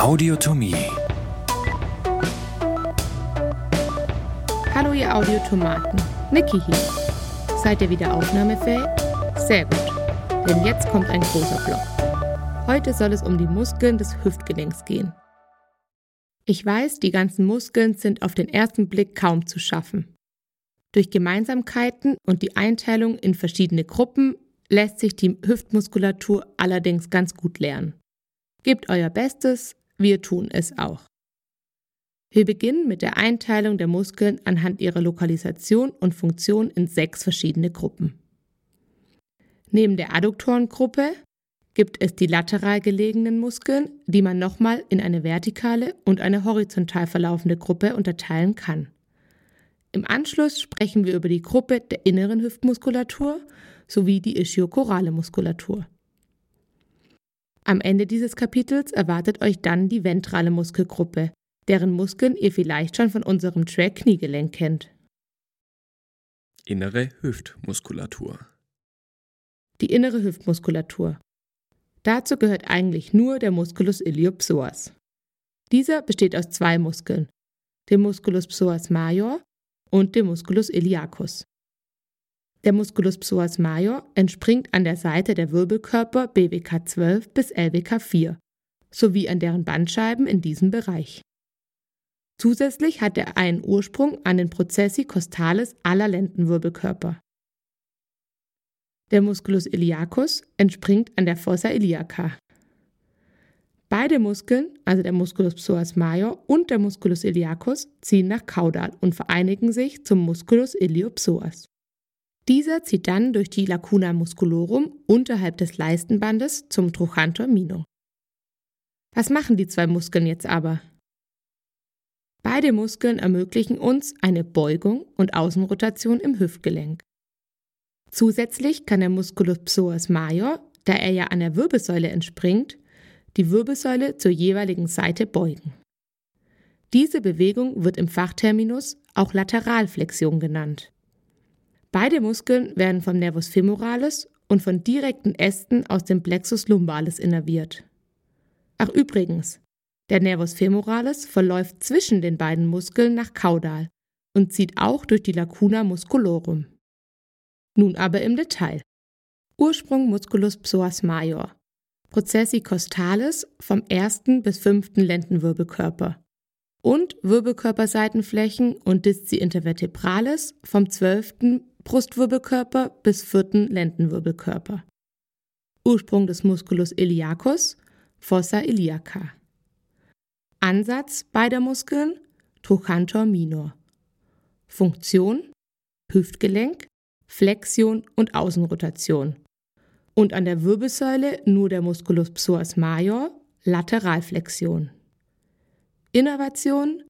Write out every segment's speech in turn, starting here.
Audiotomie. Hallo ihr Audiotomaten, Niki hier. Seid ihr wieder aufnahmefähig? Sehr gut, denn jetzt kommt ein großer Block. Heute soll es um die Muskeln des Hüftgelenks gehen. Ich weiß, die ganzen Muskeln sind auf den ersten Blick kaum zu schaffen. Durch Gemeinsamkeiten und die Einteilung in verschiedene Gruppen lässt sich die Hüftmuskulatur allerdings ganz gut lernen. Gebt euer Bestes, wir tun es auch. Wir beginnen mit der Einteilung der Muskeln anhand ihrer Lokalisation und Funktion in sechs verschiedene Gruppen. Neben der Adduktorengruppe gibt es die lateral gelegenen Muskeln, die man nochmal in eine vertikale und eine horizontal verlaufende Gruppe unterteilen kann. Im Anschluss sprechen wir über die Gruppe der inneren Hüftmuskulatur sowie die ischiochorale Muskulatur. Am Ende dieses Kapitels erwartet euch dann die ventrale Muskelgruppe, deren Muskeln ihr vielleicht schon von unserem Track Kniegelenk kennt. Innere Hüftmuskulatur. Die innere Hüftmuskulatur. Dazu gehört eigentlich nur der Musculus iliopsoas. Dieser besteht aus zwei Muskeln, dem Musculus psoas major und dem Musculus iliacus. Der Musculus psoas major entspringt an der Seite der Wirbelkörper BWK 12 bis LWK 4 sowie an deren Bandscheiben in diesem Bereich. Zusätzlich hat er einen Ursprung an den Prozessi costalis aller Lendenwirbelkörper. Der Musculus iliacus entspringt an der Fossa iliaca. Beide Muskeln, also der Musculus psoas major und der Musculus iliacus, ziehen nach caudal und vereinigen sich zum Musculus iliopsoas. Dieser zieht dann durch die Lacuna musculorum unterhalb des Leistenbandes zum Trochanter minor. Was machen die zwei Muskeln jetzt aber? Beide Muskeln ermöglichen uns eine Beugung und Außenrotation im Hüftgelenk. Zusätzlich kann der Musculus psoas major, da er ja an der Wirbelsäule entspringt, die Wirbelsäule zur jeweiligen Seite beugen. Diese Bewegung wird im Fachterminus auch Lateralflexion genannt. Beide Muskeln werden vom Nervus femoralis und von direkten Ästen aus dem Plexus lumbalis innerviert. Ach übrigens, der Nervus femoralis verläuft zwischen den beiden Muskeln nach caudal und zieht auch durch die Lacuna musculorum. Nun aber im Detail. Ursprung Musculus psoas major. Processi costalis vom ersten bis fünften Lendenwirbelkörper und Wirbelkörperseitenflächen und Disci intervertebralis vom zwölften Brustwirbelkörper bis vierten Lendenwirbelkörper. Ursprung des Musculus iliacus, Fossa iliaca. Ansatz beider Muskeln, Trochanter minor. Funktion, Hüftgelenk, Flexion und Außenrotation. Und an der Wirbelsäule nur der Musculus psoas major, Lateralflexion. Innervation,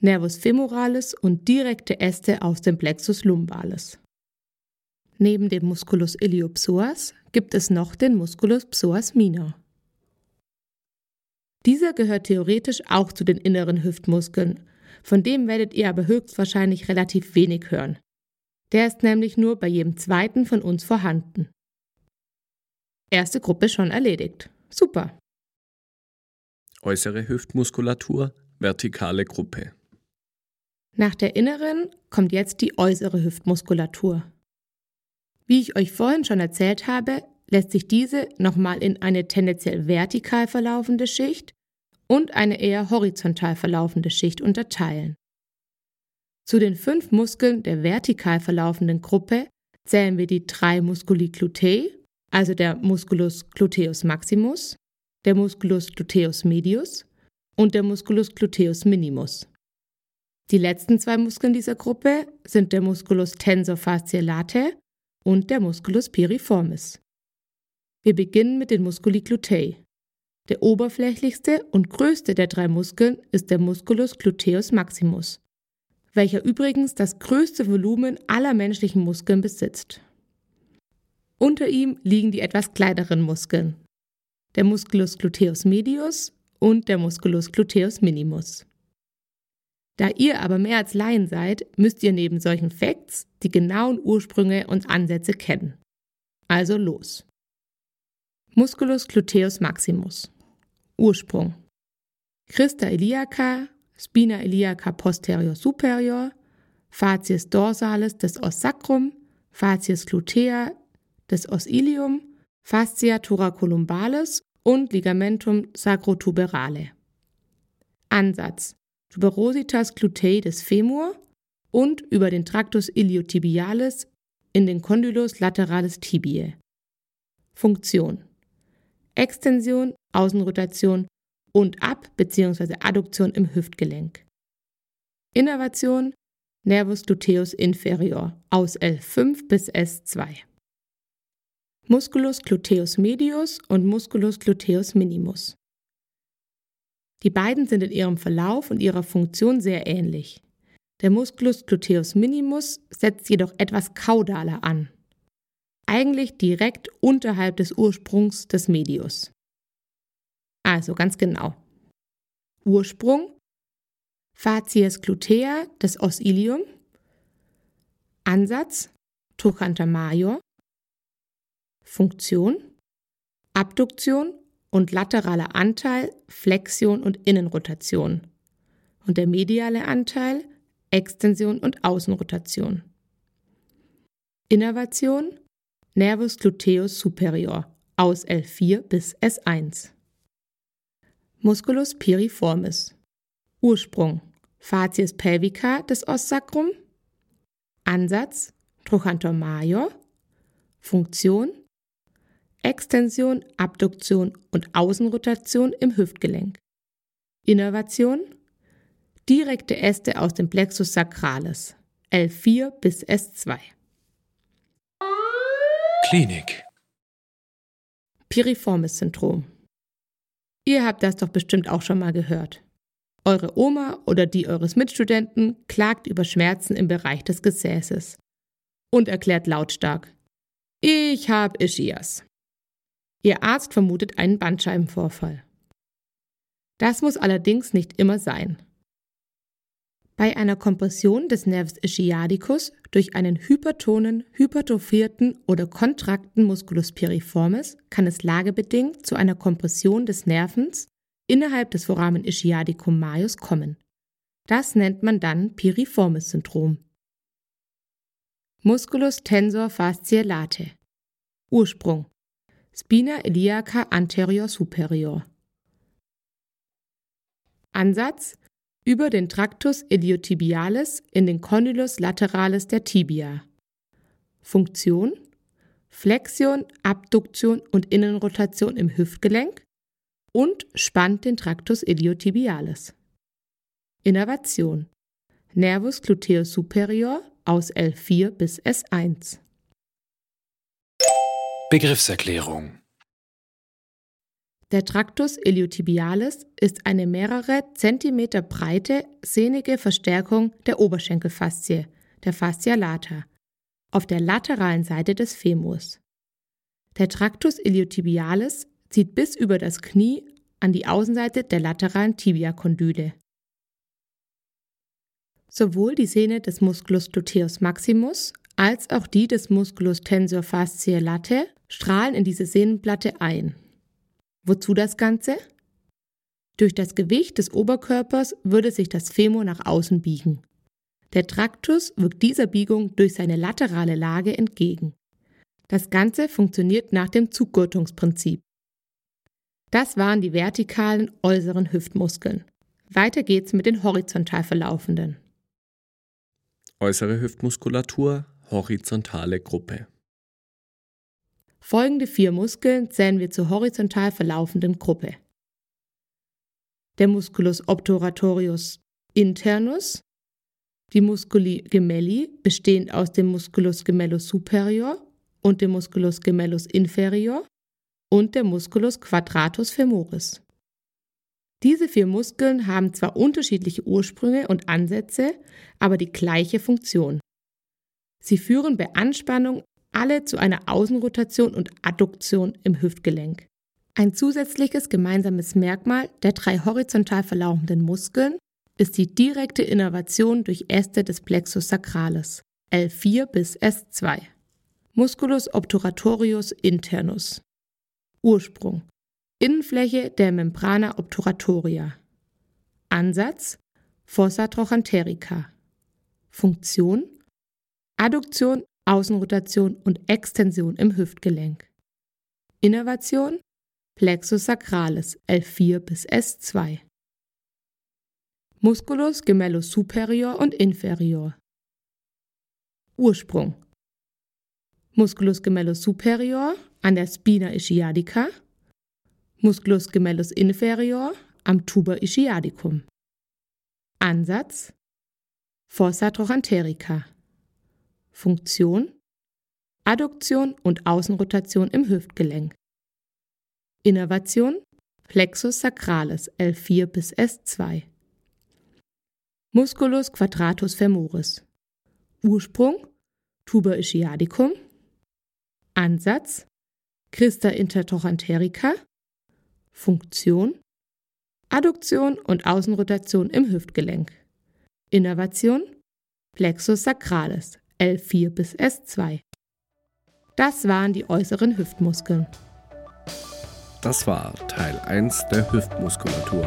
Nervus femoralis und direkte Äste aus dem Plexus lumbalis. Neben dem Musculus iliopsoas gibt es noch den Musculus psoas minor. Dieser gehört theoretisch auch zu den inneren Hüftmuskeln, von dem werdet ihr aber höchstwahrscheinlich relativ wenig hören. Der ist nämlich nur bei jedem zweiten von uns vorhanden. Erste Gruppe schon erledigt. Super. Äußere Hüftmuskulatur, vertikale Gruppe. Nach der inneren kommt jetzt die äußere Hüftmuskulatur. Wie ich euch vorhin schon erzählt habe, lässt sich diese nochmal in eine tendenziell vertikal verlaufende Schicht und eine eher horizontal verlaufende Schicht unterteilen. Zu den fünf Muskeln der vertikal verlaufenden Gruppe zählen wir die drei Musculi glutei, also der Musculus gluteus maximus, der Musculus gluteus medius und der Musculus gluteus minimus. Die letzten zwei Muskeln dieser Gruppe sind der Musculus tensor fasciae latae und der Musculus piriformis. Wir beginnen mit den Musculi glutei. Der oberflächlichste und größte der drei Muskeln ist der Musculus gluteus maximus, welcher übrigens das größte Volumen aller menschlichen Muskeln besitzt. Unter ihm liegen die etwas kleineren Muskeln, der Musculus gluteus medius und der Musculus gluteus minimus. Da ihr aber mehr als Laien seid, müsst ihr neben solchen Facts die genauen Ursprünge und Ansätze kennen. Also los. Musculus gluteus maximus. Ursprung. Crista iliaca, Spina iliaca posterior superior, Facies dorsalis des os sacrum, Facies glutea des os ilium, Fascia thoracolumbalis und Ligamentum sacrotuberale. Ansatz Tuberositas glutei des Femur und über den Tractus iliotibialis in den Condylus lateralis tibiae. Funktion Extension, Außenrotation und Ab- bzw. Adduktion im Hüftgelenk. Innervation Nervus gluteus inferior aus L5 bis S2. Musculus gluteus medius und Musculus gluteus minimus. Die beiden sind in ihrem Verlauf und ihrer Funktion sehr ähnlich. Der Musculus gluteus minimus setzt jedoch etwas kaudaler an. Eigentlich direkt unterhalb des Ursprungs des Medius. Also ganz genau. Ursprung Facies glutea des Os ilium. Ansatz Trochanter major. Funktion Abduktion und lateraler Anteil Flexion und Innenrotation. Und der mediale Anteil Extension und Außenrotation. Innervation Nervus gluteus superior aus L4 bis S1. Musculus piriformis. Ursprung Facies pelvica des Ossacrum. Ansatz Trochanter major. Funktion Extension, Abduktion und Außenrotation im Hüftgelenk. Innervation direkte Äste aus dem Plexus sacralis L4 bis S2. Klinik Piriformis Syndrom. Ihr habt das doch bestimmt auch schon mal gehört. Eure Oma oder die eures Mitstudenten klagt über Schmerzen im Bereich des Gesäßes und erklärt lautstark: Ich habe Ischias. Ihr Arzt vermutet einen Bandscheibenvorfall. Das muss allerdings nicht immer sein. Bei einer Kompression des Nervus ischiadicus durch einen hypertonen, hypertrophierten oder kontrakten Musculus piriformis kann es lagebedingt zu einer Kompression des Nervens innerhalb des Foramen ischiadicum majus kommen. Das nennt man dann Piriformis-Syndrom. Musculus tensor fasciae late. Ursprung Spina iliaca anterior superior. Ansatz über den Tractus iliotibialis in den Condylus lateralis der Tibia. Funktion Flexion, Abduktion und Innenrotation im Hüftgelenk und spannt den Tractus iliotibialis. Innervation Nervus gluteus superior aus L4 bis S1. Begriffserklärung Der Tractus iliotibialis ist eine mehrere Zentimeter breite, sehnige Verstärkung der Oberschenkelfaszie, der Fascia lata, auf der lateralen Seite des Femurs. Der Tractus iliotibialis zieht bis über das Knie an die Außenseite der lateralen Tibiakondyle. Sowohl die Sehne des Musculus gluteus maximus als auch die des Musculus tensor fasciae latae strahlen in diese Sehnenplatte ein. Wozu das Ganze? Durch das Gewicht des Oberkörpers würde sich das Femur nach außen biegen. Der Traktus wirkt dieser Biegung durch seine laterale Lage entgegen. Das Ganze funktioniert nach dem Zuggurtungsprinzip. Das waren die vertikalen äußeren Hüftmuskeln. Weiter geht's mit den horizontal verlaufenden. Äußere Hüftmuskulatur, horizontale Gruppe. Folgende vier Muskeln zählen wir zur horizontal verlaufenden Gruppe. Der Musculus obturatorius internus, die Musculi gemelli, bestehend aus dem Musculus gemellus superior und dem Musculus gemellus inferior und der Musculus quadratus femoris. Diese vier Muskeln haben zwar unterschiedliche Ursprünge und Ansätze, aber die gleiche Funktion. Sie führen bei Anspannung alle zu einer Außenrotation und Adduktion im Hüftgelenk. Ein zusätzliches gemeinsames Merkmal der drei horizontal verlaufenden Muskeln ist die direkte Innervation durch Äste des Plexus sacralis, L4 bis S2. Musculus obturatorius internus. Ursprung. Innenfläche der Membrana obturatoria. Ansatz Fossa trochanterica. Funktion Adduktion, Außenrotation und Extension im Hüftgelenk. Innervation Plexus sacralis L4 bis S2. Musculus gemellus superior und inferior. Ursprung Musculus gemellus superior an der Spina ischiadica, Musculus gemellus inferior am Tuber ischiadicum. Ansatz Fossa trochanterica. Funktion Adduktion und Außenrotation im Hüftgelenk. Innervation Plexus sacralis L4 bis S2. Musculus quadratus femoris. Ursprung Tuber ischiadicum. Ansatz Christa intertrochanterica. Funktion Adduktion und Außenrotation im Hüftgelenk. Innervation Plexus sacralis L4 bis S2. Das waren die äußeren Hüftmuskeln. Das war Teil 1 der Hüftmuskulatur.